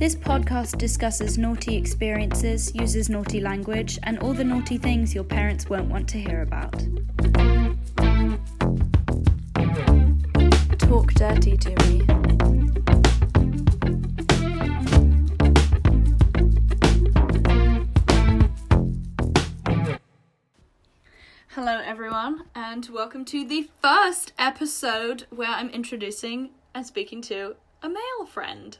This podcast discusses naughty experiences, uses naughty language, and all the naughty things your parents won't want to hear about. Talk dirty to me. Hello, everyone, and welcome to the first episode where I'm introducing and speaking to a male friend.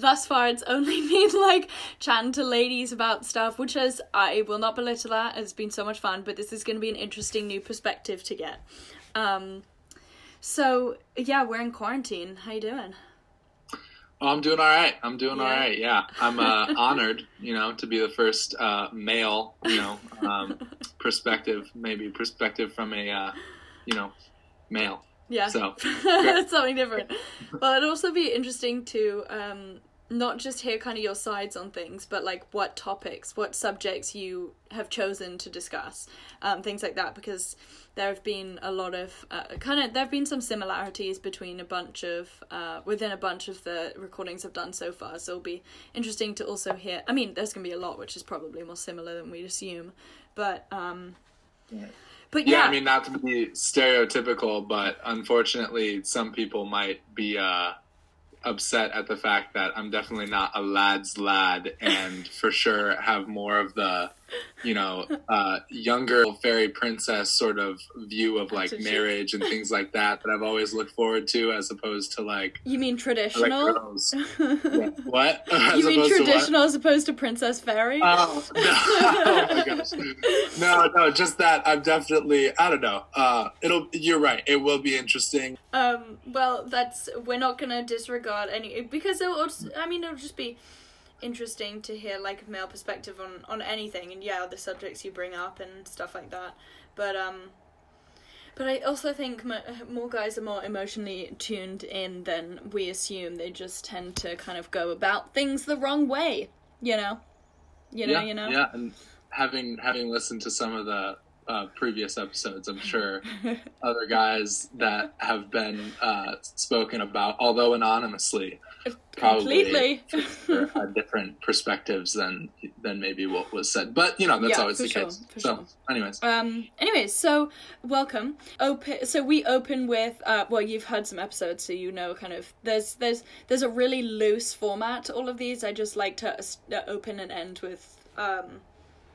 Thus far, it's only been like chatting to ladies about stuff, which is, I will not belittle that, it's been so much fun, but this is going to be an interesting new perspective to get. Um, so, yeah, we're in quarantine. How you doing? Oh, I'm doing all right. I'm doing Yeah. all right. Yeah, I'm uh, honored, you know, to be the first uh, male, you know, um, perspective, maybe perspective from a, uh, you know, male. Yeah. So, That's something different. Well, it'd also be interesting to um, not just hear kind of your sides on things, but like what topics, what subjects you have chosen to discuss, um, things like that, because there have been a lot of uh, kind of there have been some similarities between a bunch of uh, within a bunch of the recordings I've done so far. So it'll be interesting to also hear. I mean, there's gonna be a lot which is probably more similar than we'd assume, but um, yeah. but yeah, yeah, I mean, not to be stereotypical, but unfortunately, some people might be uh, upset at the fact that I'm definitely not a lad's lad, and for sure have more of the, you know, uh, younger fairy princess sort of view of like marriage and things like that that I've always looked forward to, as opposed to like you mean I like traditional? Yeah. What? As you mean traditional as opposed to Princess Fairy? Oh, no. oh my gosh. No, no, just that I'm definitely I don't know. Uh it'll you're right. It will be interesting. um, well, that's we're not gonna disregard any because it'll. I mean, it'll just be interesting to hear like a male perspective on on anything, and yeah, the subjects you bring up and stuff like that. But um, but I also think mo- more guys are more emotionally tuned in than we assume. They just tend to kind of go about things the wrong way. You know. You know. yeah, you know. Yeah, and having having listened to some of the uh, previous episodes, I'm sure other guys that have been uh, spoken about, although anonymously, probably Completely. for sure different perspectives than than maybe what was said. But you know, that's Yeah, always the sure, case. so, sure. anyways, Um. Anyways, so welcome. Open. So we open with. Uh. Well, you've heard some episodes, so you know kind of. There's there's there's a really loose format to all of these. I just like to uh, open and end with um,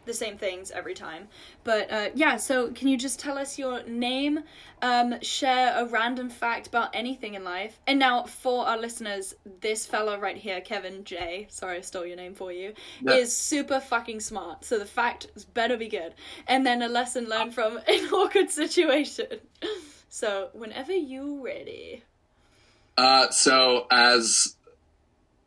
the same things every time. But uh, yeah. So can you just tell us your name? Um. Share a random fact about anything in life. And now for our listeners, this fella right here, Kevin J. Sorry, I stole your name for you. Yeah. Is super fucking smart. So the fact better be good. And then a lesson learned from an awkward situation. So whenever you ready. Uh, so as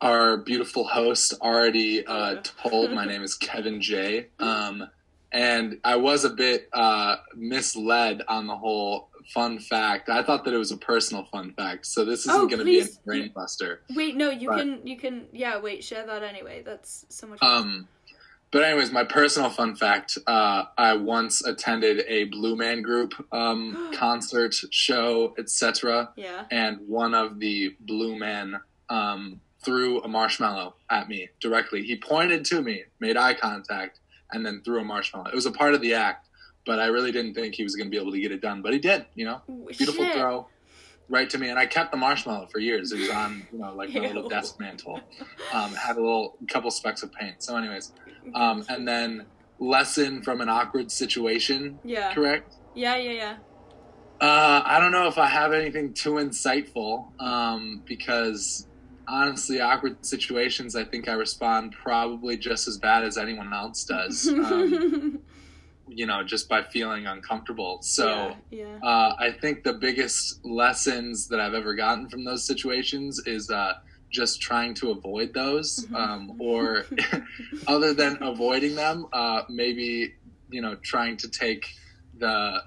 our beautiful host already uh, told, my name is Kevin J. Um, and I was a bit uh, misled on the whole fun fact. I thought that it was a personal fun fact, so this isn't Oh, going to be a brain buster. Wait, no, you Right. can you can yeah, wait, share that anyway. That's so much Um, but anyways, my personal fun fact: uh, I once attended a Blue Man Group um, concert, show, etc. Yeah. and one of the blue men um, threw a marshmallow at me directly. He pointed to me, made eye contact, and then threw a marshmallow. It was a part of the act, but I really didn't think he was going to be able to get it done. But he did, you know, beautiful Shit. throw. Right to me, and I kept the marshmallow for years. It was on, you know, like my little desk mantle. Um, had a little couple specks of paint. So, anyways, um, and then lesson from an awkward situation. Yeah. Correct. Yeah, yeah, yeah. Uh, I don't know if I have anything too insightful um, because honestly, awkward situations, I think I respond probably just as bad as anyone else does, um, you know, just by feeling uncomfortable. So yeah, uh, I think the biggest lessons that I've ever gotten from those situations is uh, just trying to avoid those, um, or other than avoiding them, uh, maybe you know trying to take the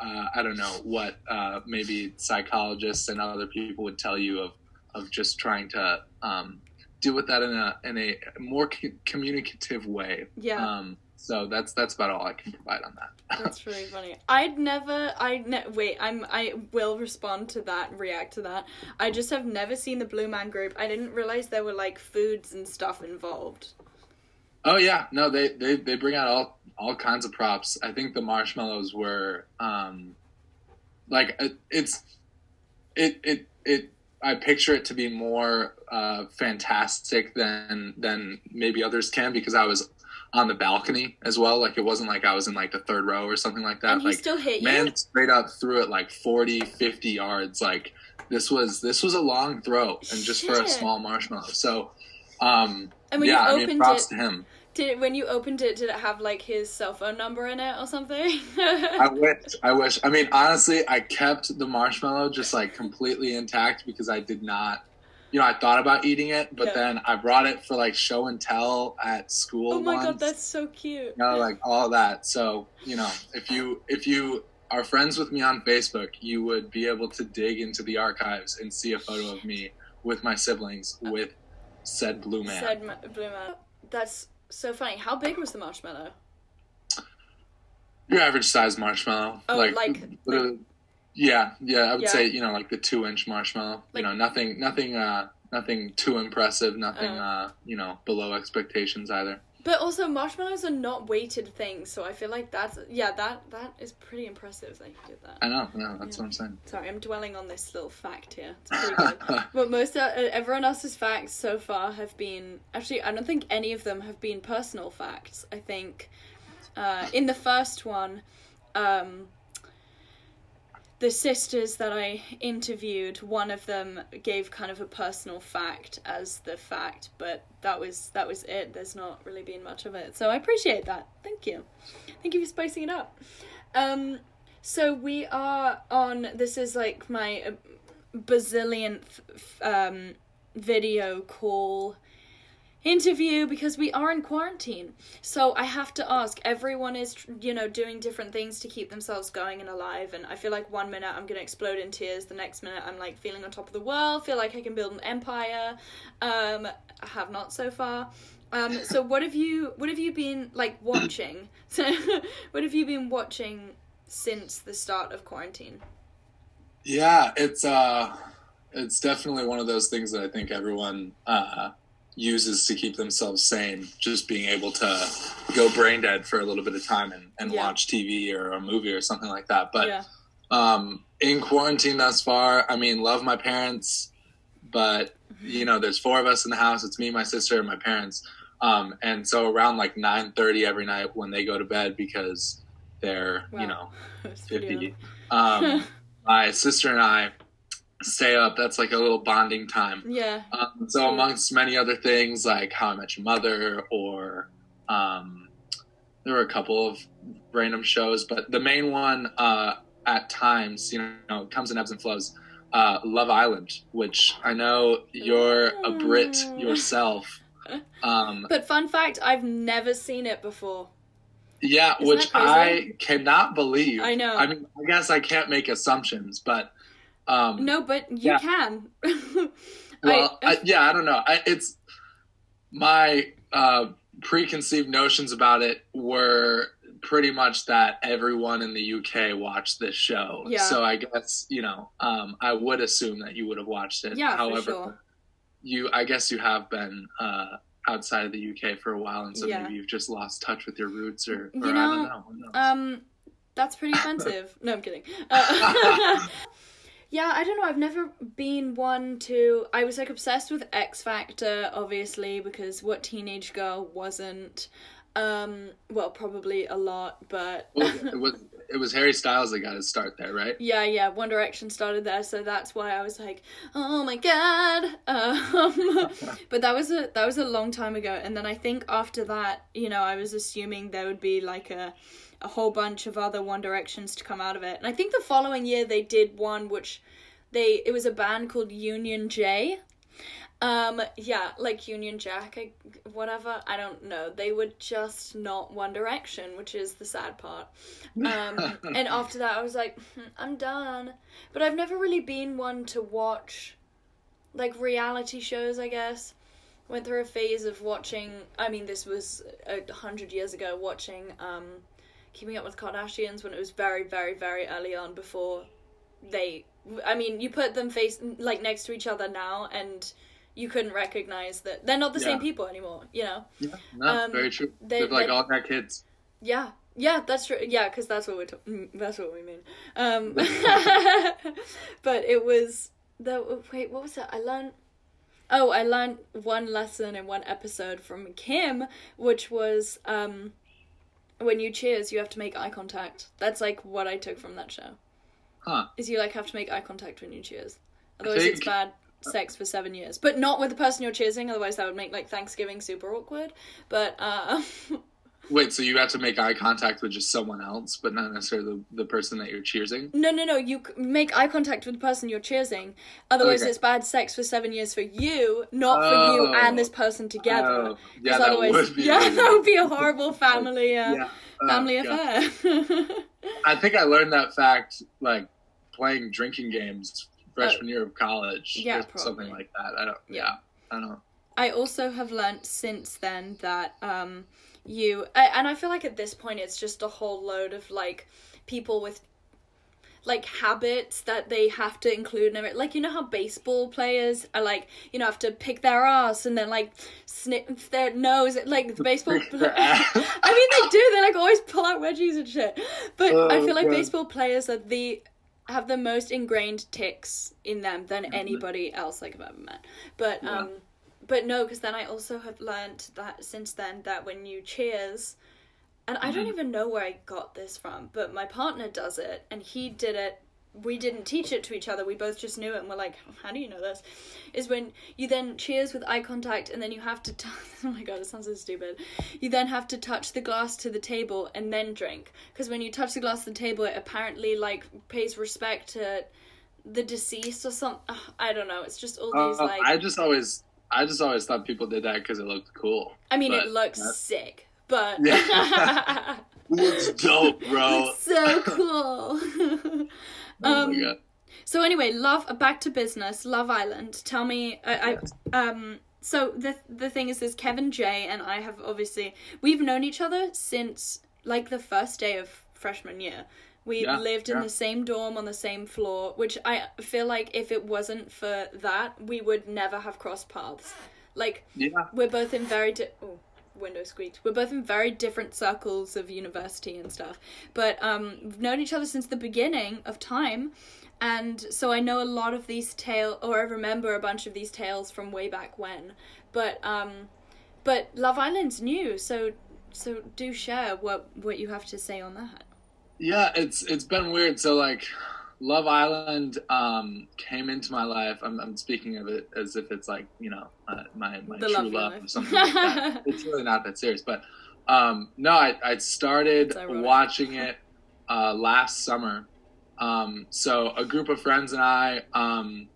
uh, I don't know what uh, maybe psychologists and other people would tell you of of just trying to um, deal with that in a in a more c- communicative way. yeah. Um, so that's that's about all I can provide on that. That's really funny. I'd never. I ne- wait. I'm. I will respond to that. React to that. I just have never seen the Blue Man Group. I didn't realize there were like foods and stuff involved. Oh yeah, no, they they they bring out all all kinds of props. I think the marshmallows were um like it, it's it it it I picture it to be more uh fantastic than than maybe others can because I was on the balcony as well. Like it wasn't like I was in like the third row or something like that. And like still hit you. man straight up threw it like 40, 50 yards. Like this was this was a long throw and just for a small marshmallow. So um And when yeah, you I mean props it, to him. Did when you opened it, did it have like his cell phone number in it or something? I wish. I wish. I mean, honestly, I kept the marshmallow just like completely intact because I did not. You know, I thought about eating it, but Yeah. then I brought it for like show and tell at school. oh my god, that's so cute. you know, like all that. So you know, if you if you are friends with me on Facebook, you would be able to dig into the archives and see a photo of me with my siblings with said blue man. Said Blue Man. That's so funny. How big was the marshmallow? Your average size marshmallow. Oh, like- literally- yeah, yeah. I would Yeah. say you know like the two inch marshmallow. Like- you know, nothing, nothing, uh, nothing too impressive. Nothing, Oh. uh, you know, below expectations either. But also marshmallows are not weighted things, so I feel like that's yeah that that is pretty impressive that you did that. I know. No, that's Yeah. what I'm saying. Sorry, I'm dwelling on this little fact here. It's good. but most uh, everyone else's facts so far have been actually I don't think any of them have been personal facts. I think uh, in the first one, um, the sisters that I interviewed, one of them gave kind of a personal fact as the fact, but that was that was it. There's not really been much of it, so I appreciate that. Thank you, thank you for spicing it up. Um, so we are on. This is like my uh, bazillionth um, video call interview because we are in quarantine. So I have to ask. Everyone is, you know, doing different things to keep themselves going and alive. And I feel like one minute I'm gonna explode in tears. The next minute I'm like feeling on top of the world. Feel like I can build an empire. Um, I have not so far. Um, so what have you what have you been like watching? So what have you been watching since the start of quarantine? Yeah, it's uh, it's definitely one of those things that I think everyone uh uses to keep themselves sane. Just being able to go brain dead for a little bit of time and, and Yeah. watch TV or a movie or something like that. But yeah. um, in quarantine thus far, I mean, love my parents, but you know, there's four of us in the house. It's me, my sister, and my parents. Um, and so around like nine thirty every night when they go to bed because they're Wow. you know fifty. Um, my sister and I stay up. That's like a little bonding time. yeah. Um, so amongst many other things like How I Met Your Mother or um, there were a couple of random shows, but the main one uh, at times, you know, comes in ebbs and flows. Uh, Love Island, which I know you're a Brit yourself. Um, But fun fact, I've never seen it before. yeah, Isn't which I cannot believe. I know. I mean, I guess I can't make assumptions, but um, No, but you Yeah. can. Well, I, I, yeah, I don't know. I, it's my uh, preconceived notions about it were pretty much that everyone in the UK watched this show. Yeah. So I guess you know, um, I would assume that you would have watched it. Yeah, for However, sure. you, I guess you have been uh, outside of the UK for a while, and so Yeah. maybe you've just lost touch with your roots, or, or You I know, don't know. Um, that's pretty offensive. no, I'm kidding. Uh, yeah, I don't know. I've never been one to. I was like obsessed with X Factor, obviously, because what teenage girl wasn't? Um, well, probably a lot, but Well, it was it was Harry Styles that got his start there, right? yeah, yeah. One Direction started there, so that's why I was like, oh my god. Um, but that was a that was a long time ago, and then I think after that, you know, I was assuming there would be like a a whole bunch of other One Directions to come out of it, and I think the following year they did one which they it was a band called Union J. Um, yeah, like Union Jack, I, whatever. I don't know. They were just not One Direction, which is the sad part. Um, and after that, I was like, "Hmm, I'm done. But I've never really been one to watch, like reality shows. I guess. went through a phase of watching. I mean, this was a hundred years ago. Watching um, Keeping Up with Kardashians when it was very, very, very early on before they. I mean, you put them face like next to each other now, and you couldn't recognize that they're not the same people anymore. You know. Yeah, no, Um, very true. they- They've like all got kids. Yeah, yeah, that's true. Yeah, because that's what we're ta- mm, that's what we mean. Um, but it was the wait, what was that? I learned. Oh, I learned one lesson in one episode from Kim, which was um, when you cheers, you have to make eye contact. That's like what I took from that show. Huh. Is you like have to make eye contact when you cheers, otherwise it's bad sex for seven years. But not with the person you're cheersing, otherwise that would make like Thanksgiving super awkward. But uh, Wait, so you have to make eye contact with just someone else, but not necessarily the, the person that you're cheersing? No, no, no. You make eye contact with the person you're cheersing. Otherwise, Okay. it's bad sex for seven years for you, not for you Oh. and this person together. Oh, yeah, that would be. yeah, really- that would be a horrible family, uh, Yeah. Oh, family God. affair. I think I learned that fact like playing drinking games freshman year of college. Uh, yeah, or something like that. I don't. Yeah. Yeah, I don't. know. I also have learned since then that um, you I, and I feel like at this point it's just a whole load of like people with like habits that they have to include in it. Like you know how baseball players are like you know have to pick their ass and then like sniff their nose. Like the baseball. Pick their ass. I mean they do. They like always pull out wedgies and shit. But I Oh, feel like God. baseball players are the have the most ingrained tics in them than anybody else like I've ever met. But Yeah. Um, but no, because then I also have learnt that since then that when you cheers, and I don't Mhm. even know where I got this from, but my partner does it, and he did it. We didn't teach it to each other. We both just knew it, and we're like, "How do you know this?" Is when you then cheers with eye contact, and then you have to. T- oh my god, it sounds so stupid. You then have to touch the glass to the table and then drink, because when you touch the glass to the table, it apparently like pays respect to the deceased or something. I don't know. It's just all these Uh, like. I just always, I just always thought people did that because it looked cool. I mean, it looks that- sick, but Yeah. Looks dope, bro. it's so cool. Oh um, my god. so anyway, love. Back to business. Love Island. Tell me, I, Yes. I um. So the the thing is, is Kevin J and I have obviously we've known each other since like the first day of freshman year. We Yeah, lived in yeah. the same dorm on the same floor, which I feel like if it wasn't for that, we would never have crossed paths. Like Yeah. we're both in very di- oh, window squeaked. We're both in very different circles of university and stuff. But um we've known each other since the beginning of time. And so I know a lot of these tales or I remember a bunch of these tales from way back when. But um but Love Island's new, so so do share what what you have to say on that. Yeah, it's it's been weird. So like, Love Island um, came into my life. I'm, I'm speaking of it as if it's like you know uh, my my The true love love or something like that. it's really not that serious, but um, no, I I started watching it uh, last summer. Um, so a group of friends and I um,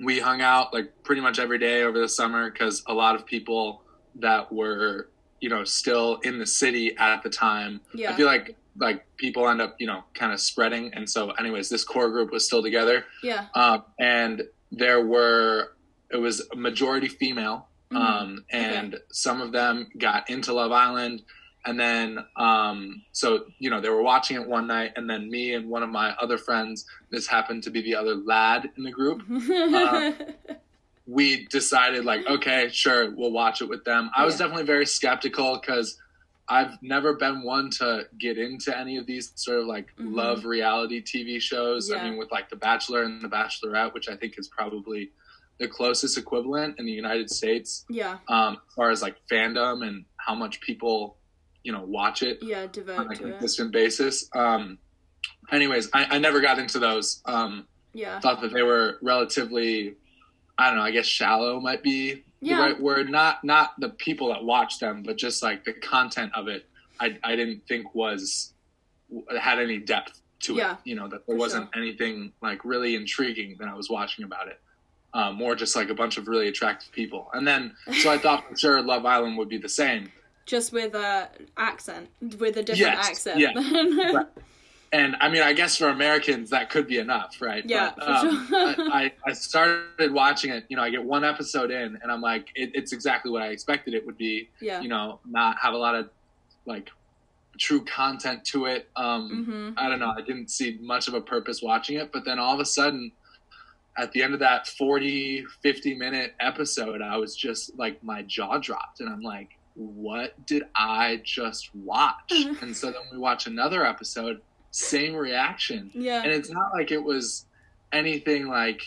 we hung out like pretty much every day over the summer because a lot of people that were you know still in the city at the time Yeah. I feel like like people end up you know kind of spreading, and so anyways, this core group was still together, yeah. um, and there were it was a majority female, Mhm. um, and some of them got into Love Island, and then um, so you know they were watching it one night, and then me and one of my other friends, this happened to be the other lad in the group, uh, we decided like okay sure we'll watch it with them. I was definitely very skeptical because i've never been one to get into any of these sort of like Mhm. love reality tv shows Yeah. i mean with like the bachelor and the bachelorette which i think is probably the closest equivalent in the united states yeah. um, as far as like fandom and how much people you know watch it Yeah. on Devote a to it. consistent basis um, anyways I, I never got into those um, Yeah. thought that they were relatively i don't know i guess shallow might be Yeah. the right word not not the people that watch them but just like the content of it i, I didn't think was had any depth to Yeah, it you know that there wasn't anything like really intriguing that i was watching about it um, more just like a bunch of really attractive people and then so i thought for sure love island would be the same Just with a accent, with a different Yes, accent. yeah. and I mean, I guess for Americans that could be enough, right? Yeah, But, um, sure. I, I started watching it. You know, I get one episode in, and I'm like, it, it's exactly what I expected it would be. yeah. You know, not have a lot of like true content to it. Um, hmm I don't know. I didn't see much of a purpose watching it, but then all of a sudden, at the end of that 40, 50 minute episode, I was just like, my jaw dropped, and I'm like, what did I just watch? and so then we watch another episode, same reaction. Yeah. And it's not like it was anything like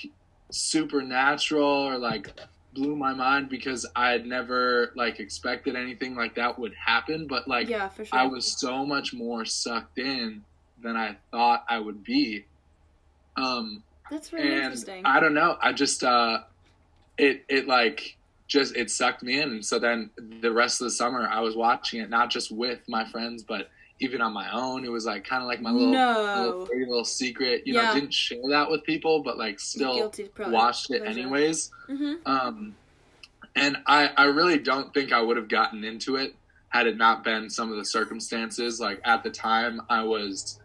supernatural or like blew my mind because I had never like expected anything like that would happen, but like yeah, for sure. I was so much more sucked in than I thought I would be. Um, That's really and interesting. I don't know. I just uh, it it like just it sucked me in, and so then the rest of the summer I was watching it not just with my friends, but even on my own. It was like kind of like my little, my little little secret. You know, Yeah. I didn't share that with people, but like still watched it pleasure. anyways. hmm Um, and I, I really don't think I would have gotten into it had it not been some of the circumstances. Like at the time, I was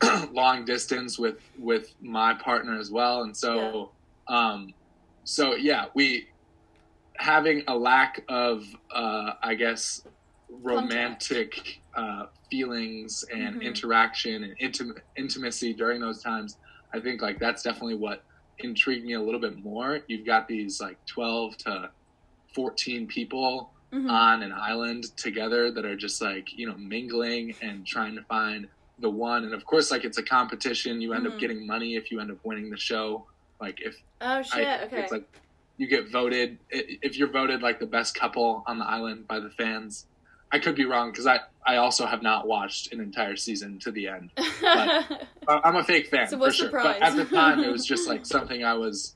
long distance with with my partner as well, and so, um, so yeah, we having a lack of, uh, I guess, romantic uh, feelings and Mhm. interaction and intim- intimacy during those times. I think like that's definitely what intrigued me a little bit more. You've got these like 12 to 14 people hmm on an island together that are just like, you know, mingling and trying to find the one. And of course, like it's a competition. You end Mhm. up getting money if you end up winning the show. Like if Oh shit. I, okay. it's like you get voted, if you're voted like the best couple on the island by the fans. I could be wrong because I, I also have not watched an entire season to the end. I- I'm a fake fan So for sure. But at the time, it was just like something I was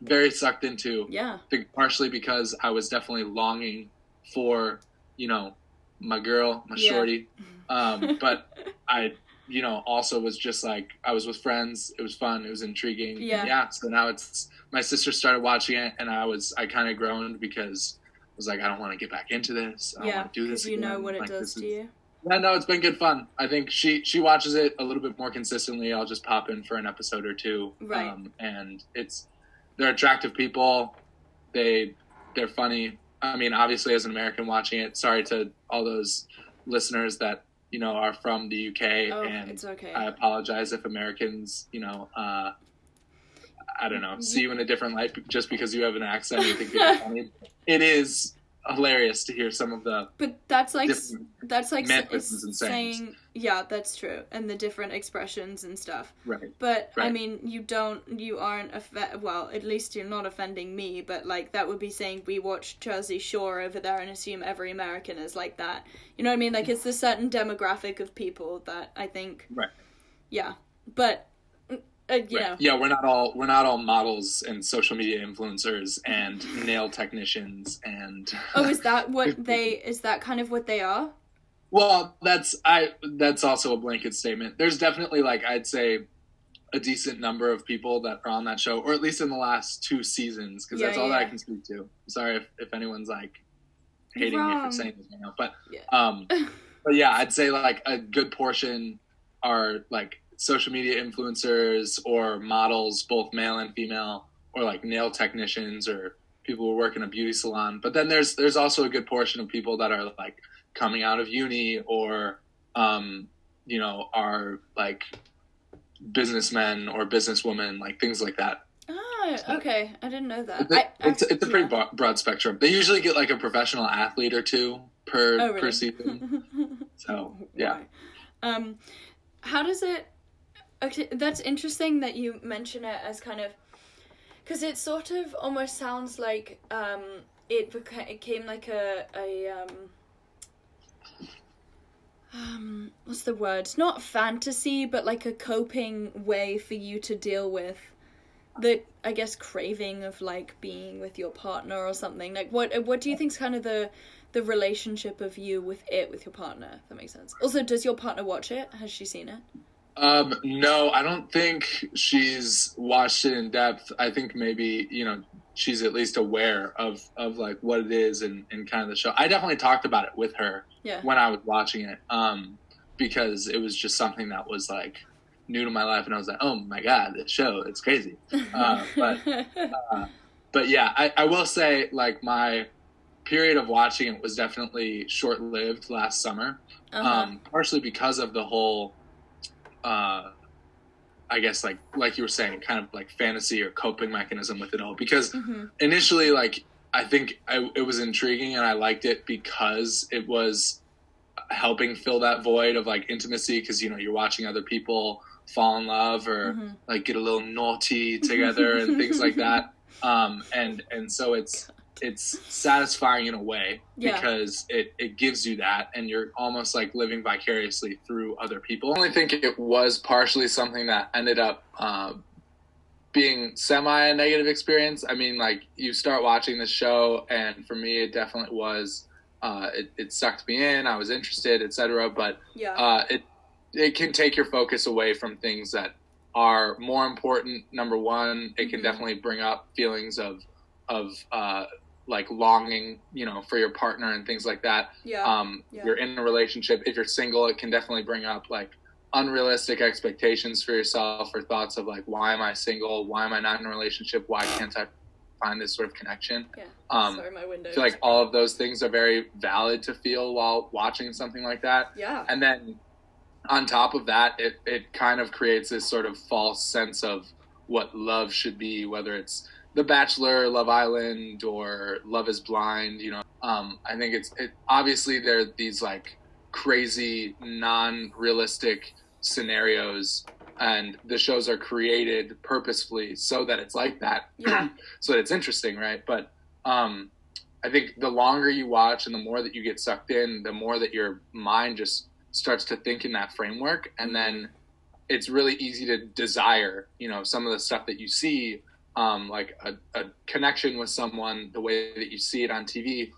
very sucked into. yeah. Partially because I was definitely longing for, you know, my girl, my Yeah. shorty. Um, but I, you know, also was just like I was with friends. It was fun. It was intriguing. Yeah. Yeah. So now it's my sister started watching it, and I was I kind of groaned because was like, I don't want to get back into this. I don't Yeah. want to do this. You know what it Like, does to is- you. yeah, no, it's been good fun. I think she she watches it a little bit more consistently. I'll just pop in for an episode or two, Right. um, and it's they're attractive people. They they're funny. I mean, obviously, as an American watching it, sorry to all those listeners that you know are from the UK, Oh, and it's okay. I apologize if Americans, you know, uh, I don't know, see you in a different light just because you have an accent. You think you're funny. It is hilarious to hear some of the but that's like that's like saying yeah, that's true, and the different expressions and stuff. right. But I mean, you don't, you aren't offe- well. At least you're not offending me. But like that would be saying we watch Jersey Shore over there and assume every American is like that. You know what I mean? Like it's a certain demographic of people that I think. Right. Yeah, but uh, Right. know, Yeah, we're not all we're not all models and social media influencers and nail technicians and oh, is that what they? Is that kind of what they are? well, that's I that's also a blanket statement. There's definitely like I'd say a decent number of people that are on that show, or at least in the last two seasons, because Yeah, that's all that I can speak to. Sorry if, if anyone's like hating me for saying this right now, but Yeah. um, but yeah, I'd say like a good portion are like social media influencers or models, both male and female, or like nail technicians or people who work in a beauty salon. But then there's there's also a good portion of people that are like coming out of uni or um, you know are like businessmen or businesswomen, like things like that. Oh, okay. I didn't know that. It's a, I, it's, it's a pretty yeah. broad, spectrum. They usually get like a professional athlete or two per Oh, really? per season. So yeah. Um, how does it? Okay, that's interesting that you mention it as kind of, because it sort of almost sounds like um, it beca- it came like a a um. Um, what's the word? Not fantasy, but like a coping way for you to deal with the, I guess, craving of like being with your partner or something. Like, what what do you think's kind of the the relationship of you with it with your partner? If that makes sense. Also, does your partner watch it? Has she seen it? Um, no, I don't think she's watched it in depth. I think maybe you know she's at least aware of of like what it is and, and kind of the show. I definitely talked about it with her Yeah. when I was watching it. Um, because it was just something that was like new to my life, and I was like, oh my god, this show, it's crazy. Uh, but uh, but yeah, I, I will say like my period of watching it was definitely short lived last summer, Uh-huh. um, partially because of the whole. Uh, I guess like like you were saying, kind of like fantasy or coping mechanism with it all. Because Mhm. initially, like I think I, it was intriguing and I liked it because it was helping fill that void of like intimacy. Because you know you're watching other people fall in love or Mhm. like get a little naughty together and things like that. Um, and and so it's it's satisfying in a way Yeah. because it, it gives you that and you're almost like living vicariously through other people. I only think it was partially something that ended up uh, being semi a negative experience. I mean, like you start watching the show, and for me, it definitely was. Uh, it, it sucked me in. I was interested, etc. But Yeah. uh, it it can take your focus away from things that are more important. Number one, it can Mhm. definitely bring up feelings of of uh, like longing, you know, for your partner and things like that. yeah. Um, Yeah. You're in a relationship. If you're single, it can definitely bring up like unrealistic expectations for yourself or thoughts of like, why am I single? Why am I not in a relationship? Why can't I find this sort of connection? yeah. Um, Sorry, my window. I feel like all of those things are very valid to feel while watching something like that. yeah. And then on top of that, it, it kind of creates this sort of false sense of what love should be, whether it's The Bachelor, Love Island, or Love is Blind. You know, um, I think it's it, obviously there are these like crazy, non realistic scenarios, and the shows are created purposefully so that it's like that, Yeah. so that it's interesting, right? But um, I think the longer you watch and the more that you get sucked in, the more that your mind just starts to think in that framework, and then it's really easy to desire, you know, some of the stuff that you see, um, like a, a connection with someone the way that you see it on TV,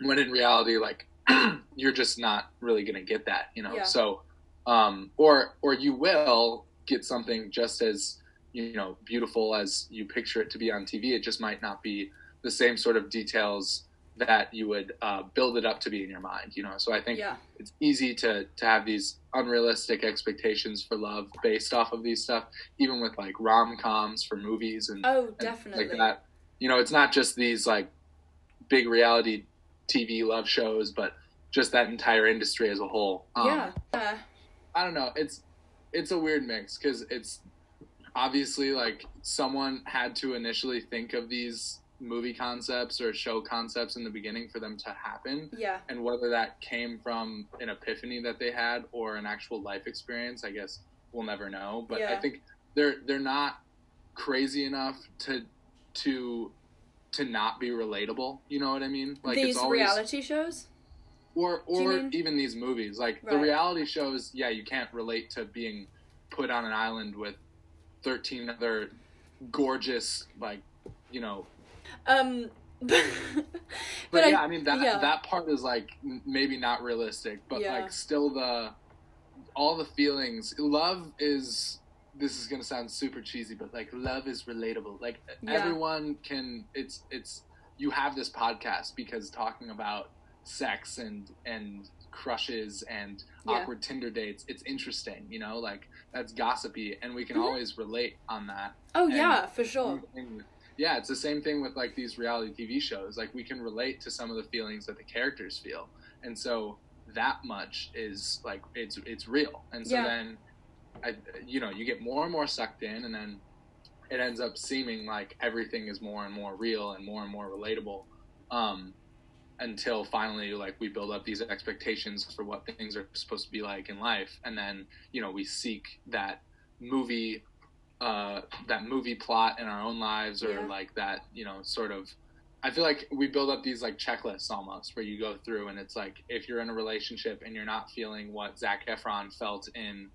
when in reality, like you're just not really going to get that, you know. Yeah. So, um, or or you will get something just as you know beautiful as you picture it to be on TV. It just might not be the same sort of details that you would uh, build it up to be in your mind, you know. So I think Yeah. it's easy to to have these unrealistic expectations for love based off of these stuff, even with like rom coms for movies and Oh, and definitely. like that. You know, it's not just these like big reality TV love shows, but just that entire industry as a whole. Um, yeah. Uh, I don't know. It's it's a weird mix because it's obviously like someone had to initially think of these movie concepts or show concepts in the beginning for them to happen. Yeah. and whether that came from an epiphany that they had or an actual life experience i guess we'll never know. But i think they're they're not crazy enough to to to not be relatable. You know what i mean? Like These always reality shows? or or even these movies. Like the reality shows yeah you can't relate to being put on an island with 13 other gorgeous like you know Um, but, but, I- yeah i mean that yeah. that part is like maybe not realistic but Yeah. like still the all the feelings love is this is gonna sound super cheesy but like love is relatable like Yeah. everyone can it's it's you have this podcast because talking about sex and and crushes and Yeah. awkward tinder dates it's interesting you know like that's gossipy and we can Mhm. always relate on that oh, and- yeah, for sure. and, yeah, it's the same thing with like these reality TV shows. Like we can relate to some of the feelings that the characters feel, and so that much is like it's it's real. And so Yeah. then, I you know you get more and more sucked in, and then it ends up seeming like everything is more and more real and more and more relatable. Um, until finally, like we build up these expectations for what things are supposed to be like in life, and then you know we seek that movie uh, that movie plot in our own lives or Yeah. like that you know sort of i feel like we build up these like checklists almost where you go through and it's like if you're in a relationship and you're not feeling what zac efron felt in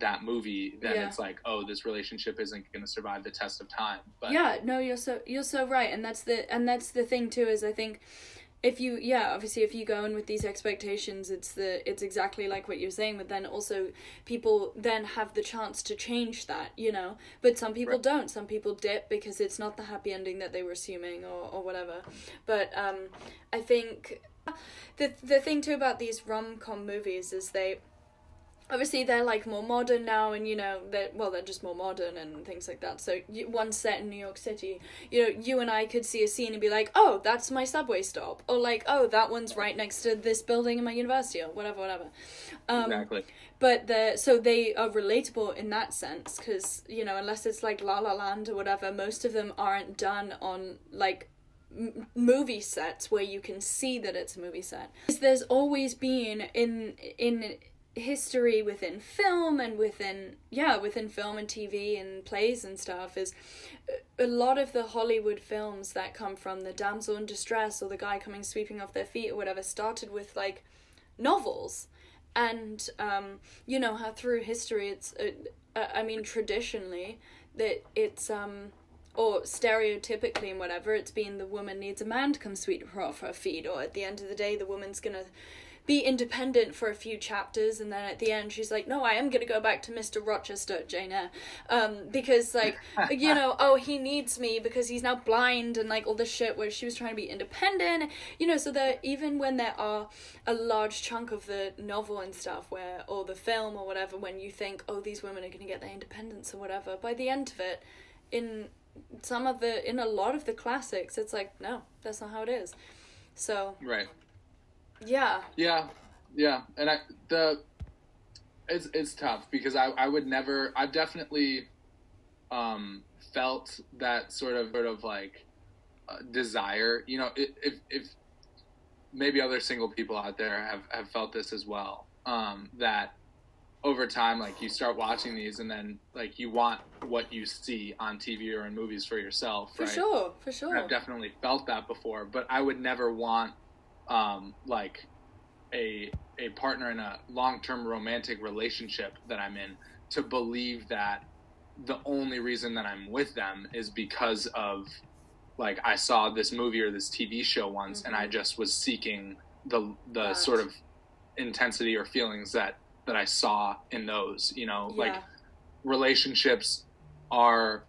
that movie then Yeah. it's like oh this relationship isn't going to survive the test of time but yeah no you're so you're so right and that's the and that's the thing too is i think if you yeah obviously if you go in with these expectations it's the it's exactly like what you're saying but then also people then have the chance to change that you know? But some people Right. don't. Some people dip because it's not the happy ending that they were assuming or, or whatever. But um i think the the thing too about these rom-com movies is they obviously they're like more modern now and you know they're well they're just more modern and things like that. So you, one set in new york city you know you and i could see a scene and be like oh that's my subway stop or like oh that one's right next to this building in my university or whatever whatever. Um, exactly. but the so they are relatable in that sense because you know unless it's like la la land or whatever most of them aren't done on like movie sets where you can see that it's a movie set. There's always been in in history within film and within yeah within film and tv and plays and stuff is a lot of the hollywood films that come from the damsel in distress or the guy coming sweeping off their feet or whatever started with like novels. And um, you know how through history it's uh, i mean traditionally that it's um or stereotypically and whatever it's been the woman needs a man to come sweep her off her feet or at the end of the day the woman's gonna be independent for a few chapters and then at the end she's like no i am going to go back to mr rochester jane eyre. Um, because like you know oh he needs me because he's now blind and like all this shit where she was trying to be independent. You know so that even when there are a large chunk of the novel and stuff where or the film or whatever when you think oh these women are going to get their independence or whatever by the end of it in some of the in a lot of the classics it's like no that's not how it is. So right yeah. Yeah, yeah, and I the it's it's tough because I I would never I've definitely um felt that sort of sort of like uh, desire you know if if maybe other single people out there have have felt this as well um that over time like you start watching these and then like you want what you see on TV or in movies for yourself for right? sure for sure I've definitely felt that before but I would never want um, like a a partner in a long term romantic relationship that I'm in to believe that the only reason that I'm with them is because of like I saw this movie or this TV show once mm-hmm. and I mm-hmm. just was seeking the the sort of intensity or feelings that that I saw in those, you know, yeah. like relationships are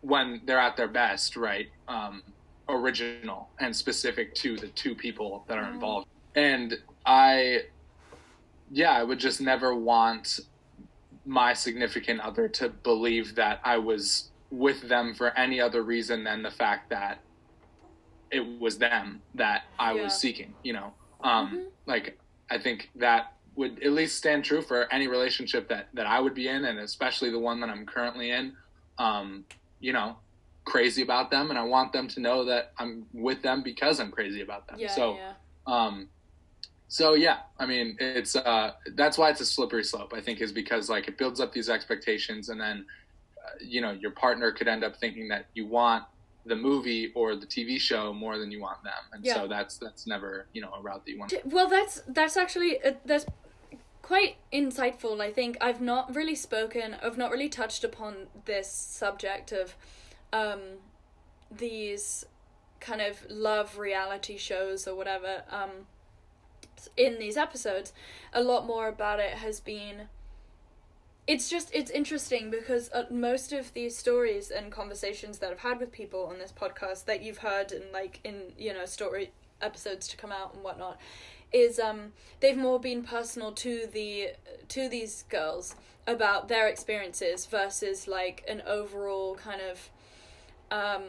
when they're at their best, right? Um, original and specific to the two people that are mm. involved. And I, yeah, I would just never want my significant other to believe that I was with them for any other reason than the fact that it was them that I yeah. was seeking, you know. Um, mm-hmm. like I think that would at least stand true for any relationship that that I would be in and especially the one that I'm currently in. Um, you know, crazy about them and I want them to know that I'm with them because I'm crazy about them. Yeah, so yeah. um so yeah, I mean it's uh that's why it's a slippery slope I think is because like it builds up these expectations and then uh, you know your partner could end up thinking that you want the movie or the TV show more than you want them. And yeah. so that's that's never, you know, a route that you want. Well, that's that's actually uh, that's quite insightful. I think I've not really spoken, I've not really touched upon this subject of um, these kind of love reality shows or whatever um, in these episodes, a lot more about it has been. It's just it's interesting because uh, most of these stories and conversations that I've had with people on this podcast that you've heard and like in you know story episodes to come out and whatnot is um they've more been personal to the to these girls about their experiences versus like an overall kind of um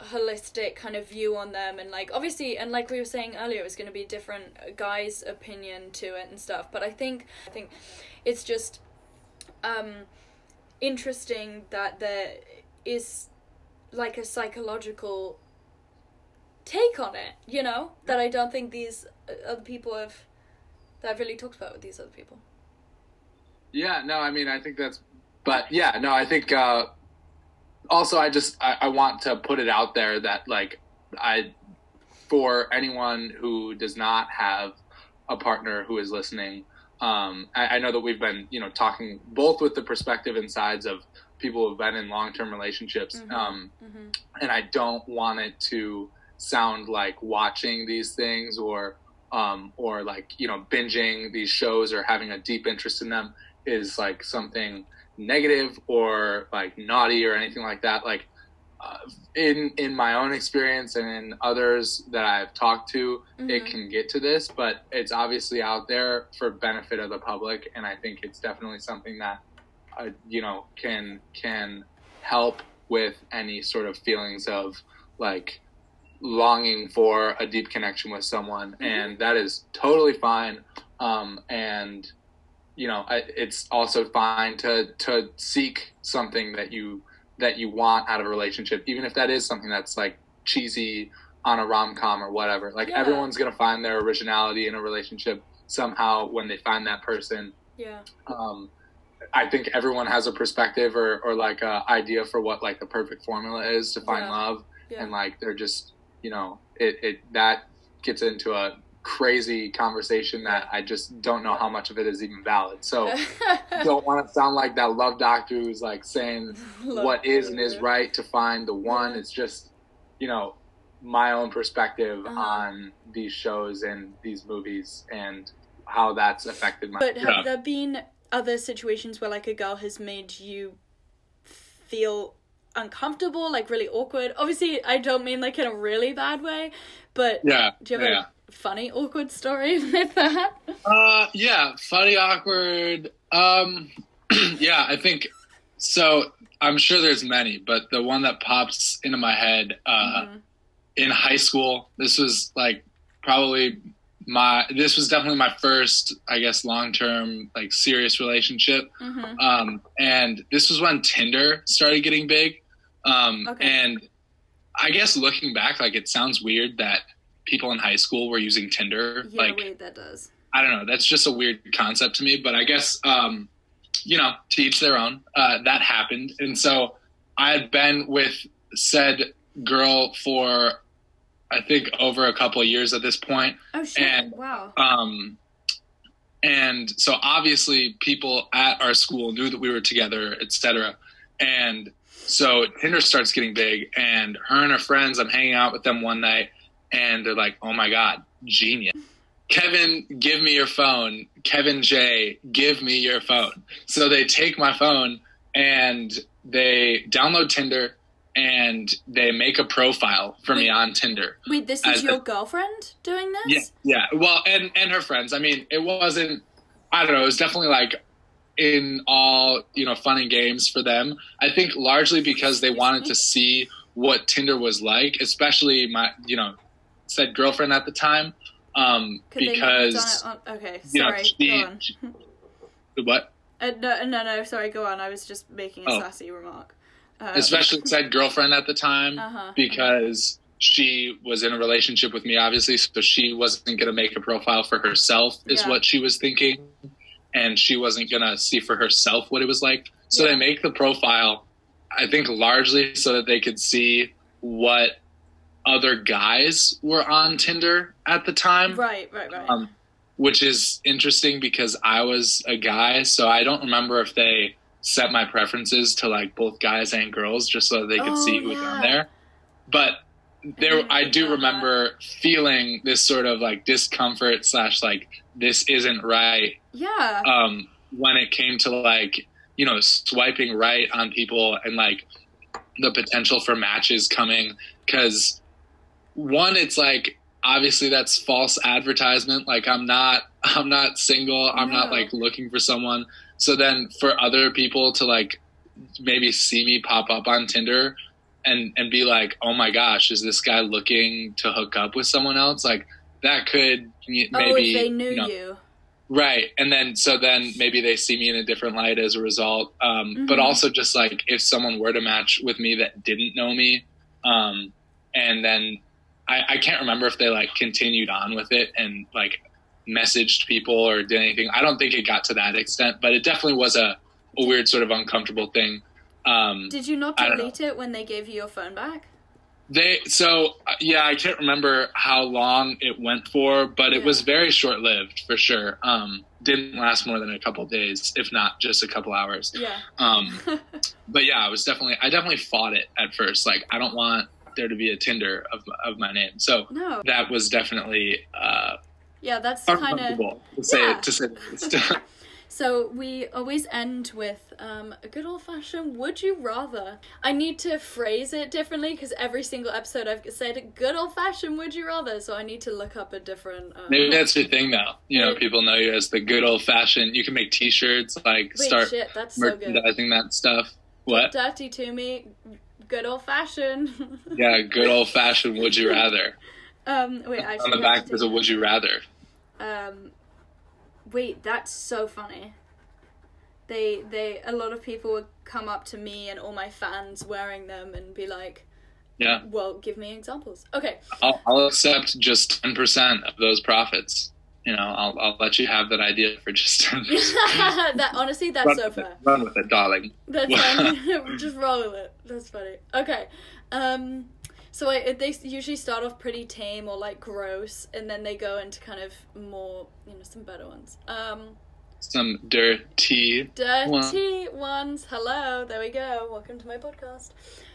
holistic kind of view on them and like obviously and like we were saying earlier it was going to be different guys opinion to it and stuff but i think i think it's just um interesting that there is like a psychological take on it you know? That i don't think these other people have that i've really talked about with these other people. Yeah no i mean i think that's but yeah no i think uh also I just I, I want to put it out there that like I for anyone who does not have a partner who is listening, um, I, I, know that we've been, you know, talking both with the perspective and sides of people who've been in long term relationships. Mm-hmm. Um, mm-hmm. And I don't want it to sound like watching these things or, um, or like, you know, binging these shows or having a deep interest in them is like something negative or like naughty or anything like that. Like uh, in in my own experience and in others that I've talked to, mm-hmm. it can get to this, but it's obviously out there for benefit of the public, and I think it's definitely something that uh, you know can can help with any sort of feelings of like longing for a deep connection with someone, mm-hmm. and that is totally fine. Um, and you know, I, it's also fine to to seek something that you that you want out of a relationship, even if that is something that's like cheesy on a rom com or whatever. Like yeah. everyone's gonna find their originality in a relationship somehow when they find that person. Yeah. Um, I think everyone has a perspective or, or like a idea for what like the perfect formula is to find yeah. love, yeah. and like they're just you know it, it that gets into a crazy conversation that I just don't know how much of it is even valid. So don't want to sound like that love doctor who's like saying love what is and is right to find the one. It's just, you know, my own perspective uh-huh. on these shows and these movies and how that's affected my But have yeah. there been other situations where like a girl has made you feel uncomfortable, like really awkward? Obviously I don't mean like in a really bad way, but yeah, do you have yeah. Funny awkward story with that? Uh, yeah, funny awkward. Um, yeah, I think so. I'm sure there's many, but the one that pops into my head uh, mm-hmm. in high school. This was like probably my. This was definitely my first, I guess, long term like serious relationship. Mm-hmm. Um, and this was when Tinder started getting big. Um, okay. and I guess looking back, like it sounds weird that people in high school were using Tinder. Yeah, like wait, that does. I don't know. That's just a weird concept to me. But I guess um, you know, to each their own. Uh, that happened, and so I had been with said girl for I think over a couple of years at this point. Oh shit! And, wow. Um, and so obviously people at our school knew that we were together, etc. And so Tinder starts getting big, and her and her friends. I'm hanging out with them one night, and they're like, "Oh my god, genius." Kevin, give me your phone. Kevin J, give me your phone. So they take my phone and they download Tinder and they make a profile for wait, me on Tinder. Wait, this is your a, girlfriend doing this? Yeah, yeah. Well, and and her friends. I mean, it wasn't. I don't know. It was definitely like in all you know fun and games for them. I think largely because they wanted to see what Tinder was like, especially my you know said girlfriend at the time, um, because on, okay, sorry, you know, she, go on. what? Uh, no, no, no. Sorry, go on. I was just making a oh. sassy remark. Uh, Especially said girlfriend at the time, uh-huh. because she was in a relationship with me, obviously, so she wasn't going to make a profile for herself, is yeah. what she was thinking, and she wasn't going to see for herself what it was like. So yeah. they make the profile, I think, largely so that they could see what other guys were on Tinder at the time. Right, right, right. Um, which is interesting because I was a guy, so I don't remember if they set my preferences to like both guys and girls just so they could oh, see who yeah. was on there. But there, I, I do remember that. feeling this sort of like discomfort slash like this isn't right. Yeah. Um, when it came to like you know swiping right on people and like the potential for matches coming because one, it's like obviously that's false advertisement. Like I'm not I'm not single. I'm no. not like looking for someone. So then for other people to like maybe see me pop up on Tinder and and be like, "Oh my gosh, is this guy looking to hook up with someone else?" Like that could maybe oh, if they knew you, know, you. Right. And then so then maybe they see me in a different light as a result. Um, mm-hmm. but also just like if someone were to match with me that didn't know me um, and then I, I can't remember if they like continued on with it and like messaged people or did anything. I don't think it got to that extent, but it definitely was a, a weird sort of uncomfortable thing. Um, Did you not delete it when they gave you your phone back? They so uh, yeah, I can't remember how long it went for, but it yeah. was very short lived for sure. Um, didn't last more than a couple days, if not just a couple hours. Yeah. Um, but yeah, I was definitely I definitely fought it at first. Like I don't want there to be a Tinder of, of my name. So no. that was definitely uh, yeah, that's kind of to say yeah. to say. So we always end with um, a good old fashioned would you rather. I need to phrase it differently because every single episode I've said good old fashioned would you rather. So I need to look up a different. Um, Maybe that's your thing now. You know, people know you as the good old fashioned. You can make T-shirts, like Wait, start shit, that's so merchandising that stuff. What? Dirty to me, good old fashioned. Yeah, good old fashioned. Would you rather? um, wait, I On the back there's a would you rather. Um, wait, that's so funny. They they a lot of people would come up to me and all my fans wearing them and be like, Yeah, "Well, give me examples." Okay, I'll, I'll accept just ten percent of those profits. You know, I'll I'll let you have that idea for just that honestly, that's Run so with it, run with it, darling. That's funny. Just roll with it. That's funny. Okay. Um. So I, they usually start off pretty tame or like gross, and then they go into kind of more, you know, some better ones. Um. Some dirty. Dirty ones. Hello, there we go. Welcome to my podcast.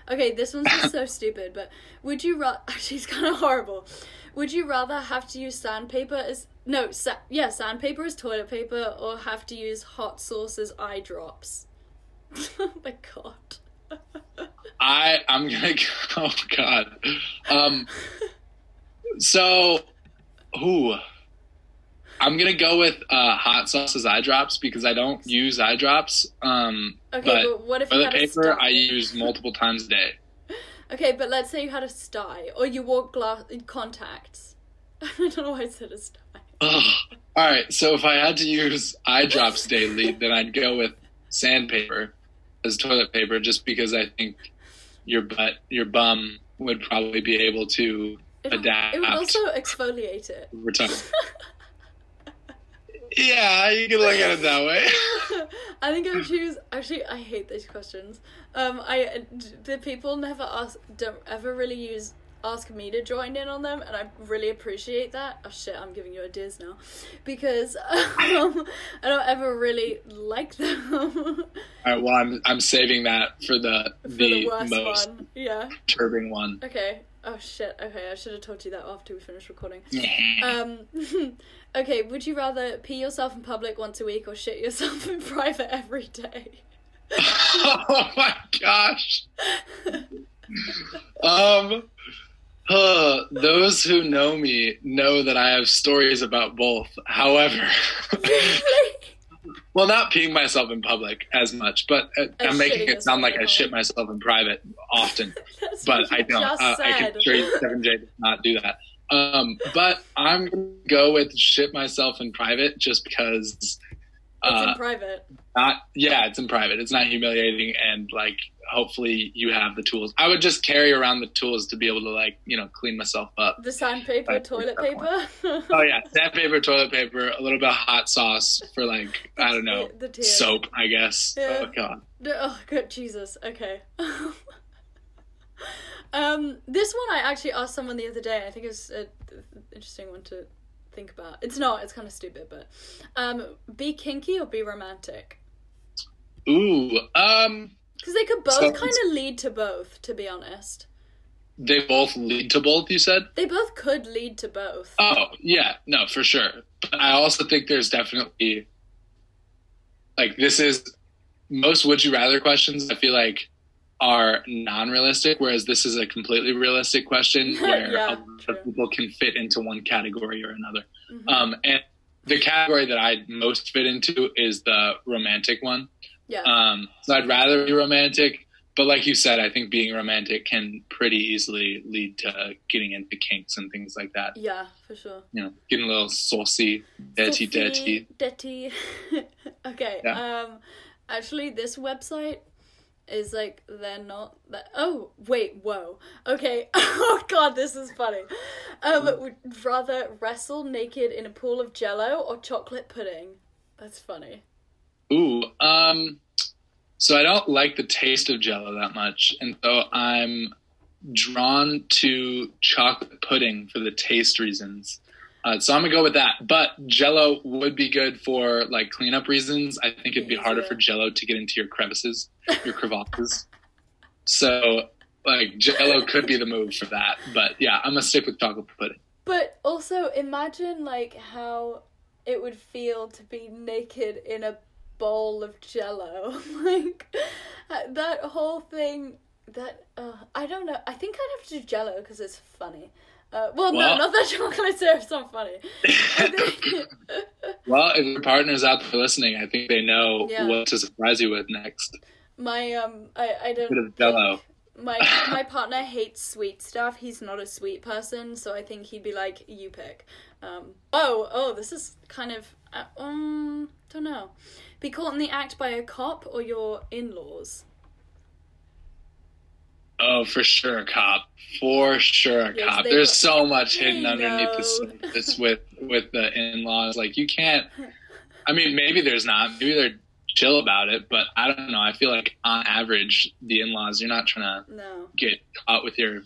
Okay, this one's just so stupid, but would you rather. Actually, it's kind of horrible. Would you rather have to use sandpaper as. No, sa- yeah, sandpaper is toilet paper, or have to use hot sauce as eye drops? oh my god. I I'm gonna go. Oh God. Um. So, who? I'm gonna go with uh, hot sauce as eye drops because I don't use eye drops. Um, Okay, but but, what if you toilet paper? I use multiple times a day. Okay, but let's say you had a sty, or you wore glass contacts. I don't know why I said a sty. Ugh. All right, so if I had to use eye drops daily, then I'd go with sandpaper as toilet paper, just because I think your butt, your bum would probably be able to It, adapt it would also exfoliate it. over time. yeah, you can look at it that way. I think I would choose. Actually, I hate these questions. Um, I the people never ask, don't ever really use ask me to join in on them, and I really appreciate that. Oh shit, I'm giving you ideas now, because um, I don't ever really like them. All right, well, I'm I'm saving that for the For the, the worst most one, yeah. disturbing one. Okay. Oh shit. Okay, I should have told you that after we finished recording. Um, okay, would you rather pee yourself in public once a week or shit yourself in private every day? oh my gosh. Um, uh, those who know me know that I have stories about both. However, well, not peeing myself in public as much, but uh, I'm making it sound like I shit myself in private often, but I don't. Uh, I can assure you, Kevin J does not do that. Um, but I'm gonna go with shit myself in private just because. It's Uh, in private. not yeah it's in private it's not humiliating and like hopefully you have the tools i would just carry around the tools to be able to like you know clean myself up The sandpaper, toilet paper. oh yeah sandpaper toilet paper a little bit of hot sauce for like i don't know The, the soap i guess Yeah. oh god Oh, good Jesus. Okay. um, this one I actually asked someone the other day. I think it's an interesting one to think about. It's not. It's kind of stupid, but um, be kinky or be romantic ooh um because they could both So- kind of lead to both. To be honest, they both lead to both you said they both could lead to both. oh yeah no for sure but i also think there's definitely like this is most would you rather questions i feel like are non-realistic whereas this is a completely realistic question where Yeah, a lot of people can fit into one category or another Mhm. um, and the category that i most fit into is the romantic one yeah. um, so i'd rather be romantic but like you said i think being romantic can pretty easily lead to getting into kinks and things like that yeah, for sure. you know getting a little saucy dirty dirty Dirty. okay. Yeah. Um, actually, this website is like they're not that. Oh wait, whoa. Okay. oh god, this is funny. Um, would rather wrestle naked in a pool of Jello or chocolate pudding. That's funny. Ooh, um, so I don't like the taste of Jello that much, and so I'm drawn to chocolate pudding for the taste reasons. Uh, so I'm gonna go with that. But Jello would be good for like cleanup reasons. I think it'd be harder for Jello to get into your crevices, your crevasses. so like Jello could be the move for that. But yeah, I'm gonna stick with chocolate pudding. But also imagine like how it would feel to be naked in a bowl of jello. like that whole thing that uh, I don't know. I think I'd have to do jello because it's funny. Uh, well, Well- no, not that chocolate syrup's not funny. Think- Well, if your partner's out there listening, I think they know Yeah. what to surprise you with next. my um, I I don't. Bit of Jell-O. My my partner hates sweet stuff. He's not a sweet person, so I think he'd be like, "You pick." Um, oh, oh, this is kind of uh, um, don't know. Be caught in the act by a cop or your in-laws. Oh, for sure, a cop. For sure, a Yes, cop. There's so much hidden underneath the surface with with the in-laws. Like you can't. I mean, maybe there's not. Maybe they're chill about it, but I don't know. I feel like on average, the in-laws, you're not trying to No, get caught with your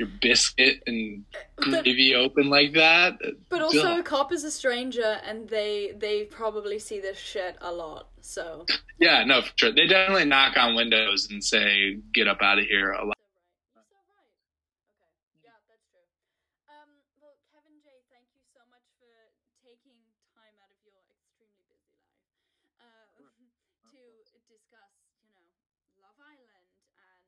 your biscuit and but gravy open like that. but also Duh. a cop is a stranger, and they they probably see this shit a lot. So Yeah, no, for sure. They definitely knock on windows and say, "Get up out of here." A lot. You're so right. Okay. Yeah, that's true. Um, well, Kevin J, thank you so much for taking time out of your extremely busy life uh, to discuss, you know, Love Island and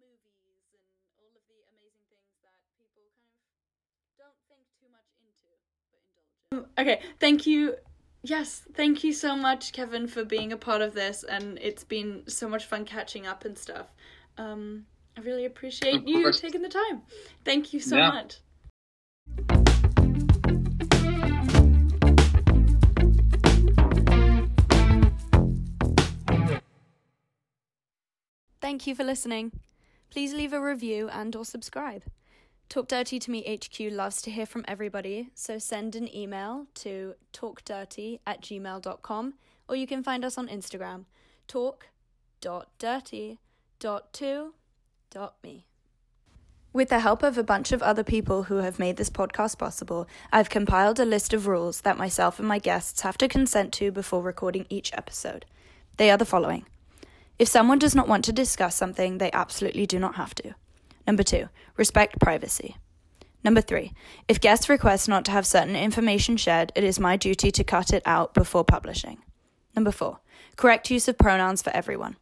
movies and all of the amazing things that people kind of don't think too much into, but indulge in. Okay, thank you. Yes, thank you so much, Kevin, for being a part of this, and it's been so much fun catching up and stuff. Um, I really appreciate you taking the time. Thank you so Yeah. much. Thank you for listening. Please leave a review and or subscribe. Talk Dirty to Me HQ loves to hear from everybody, so send an email to talkdirty at gmail.com or you can find us on Instagram, talk.dirty.to.me. With the help of a bunch of other people who have made this podcast possible, I've compiled a list of rules that myself and my guests have to consent to before recording each episode. They are the following. If someone does not want to discuss something, they absolutely do not have to. Number two, respect privacy. Number three, if guests request not to have certain information shared, it is my duty to cut it out before publishing. Number four, correct use of pronouns for everyone.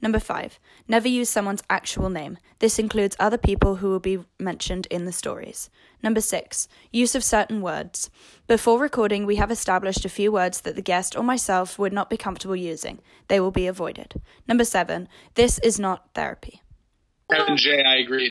Number five, never use someone's actual name. This includes other people who will be mentioned in the stories. Number six, use of certain words. Before recording, we have established a few words that the guest or myself would not be comfortable using. They will be avoided. Number seven, this is not therapy. Kevin J, I agree.